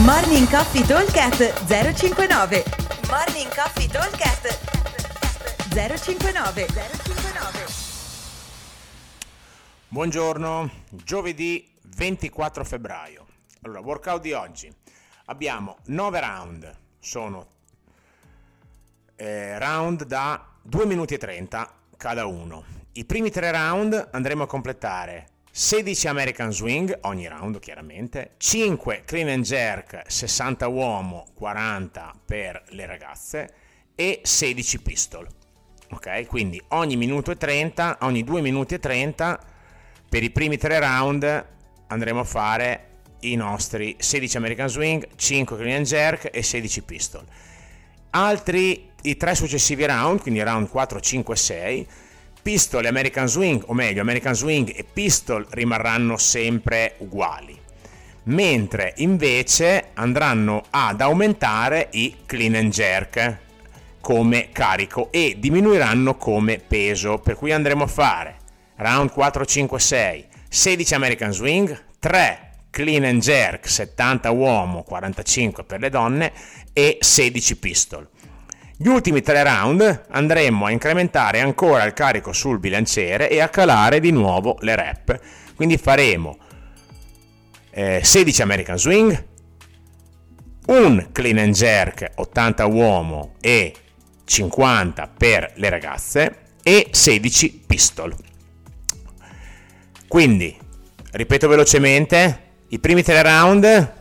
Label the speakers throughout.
Speaker 1: Morning Coffee Talkcast 059 Morning Coffee Talkcast 059 059
Speaker 2: Buongiorno, giovedì 24 febbraio. Allora, workout di oggi. Abbiamo 9 round, sono eh, round da 2 minuti e 30 cada uno. I primi tre round andremo a completare 16 American Swing ogni round chiaramente, 5 Clean and Jerk 60 uomo 40 per le ragazze e 16 pistol. Ok, quindi ogni minuto e 30, ogni 2 minuti e 30 per i primi tre round andremo a fare i nostri 16 American Swing, 5 Clean and Jerk e 16 pistol. Altri i tre successivi round, quindi round 4, 5 6 Pistol e American Swing, o meglio, American Swing e Pistol rimarranno sempre uguali. Mentre invece andranno ad aumentare i clean and jerk come carico e diminuiranno come peso, per cui andremo a fare round 4, 5, 6, 16 American Swing, 3 clean and jerk 70 uomo, 45 per le donne e 16 pistol. Gli ultimi tre round andremo a incrementare ancora il carico sul bilanciere e a calare di nuovo le rep. Quindi faremo eh, 16 American Swing, un clean and jerk 80 uomo e 50 per le ragazze e 16 pistol. Quindi, ripeto velocemente, i primi tre round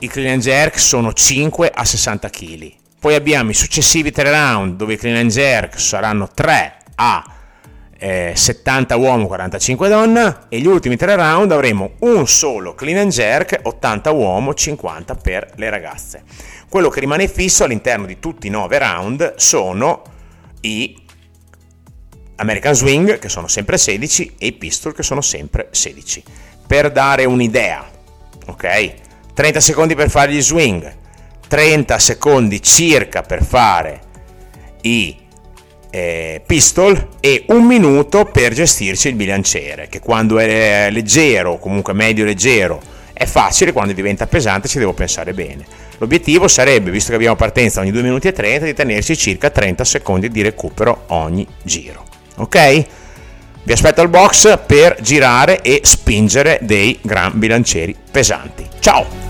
Speaker 2: i clean and jerk sono 5 a 60 kg poi abbiamo i successivi tre round dove i clean and jerk saranno 3 a eh, 70 uomo, 45 donna e gli ultimi tre round avremo un solo clean and jerk, 80 uomo, 50 per le ragazze. Quello che rimane fisso all'interno di tutti i 9 round sono i American Swing che sono sempre 16 e i pistol che sono sempre 16. Per dare un'idea, ok? 30 secondi per fare gli swing, 30 secondi circa per fare i eh, pistol e un minuto per gestirci il bilanciere che quando è leggero comunque medio leggero è facile quando diventa pesante ci devo pensare bene. L'obiettivo sarebbe visto che abbiamo partenza ogni 2 minuti e 30 di tenerci circa 30 secondi di recupero ogni giro ok? vi aspetto al box per girare e spingere dei gran bilancieri pesanti. Ciao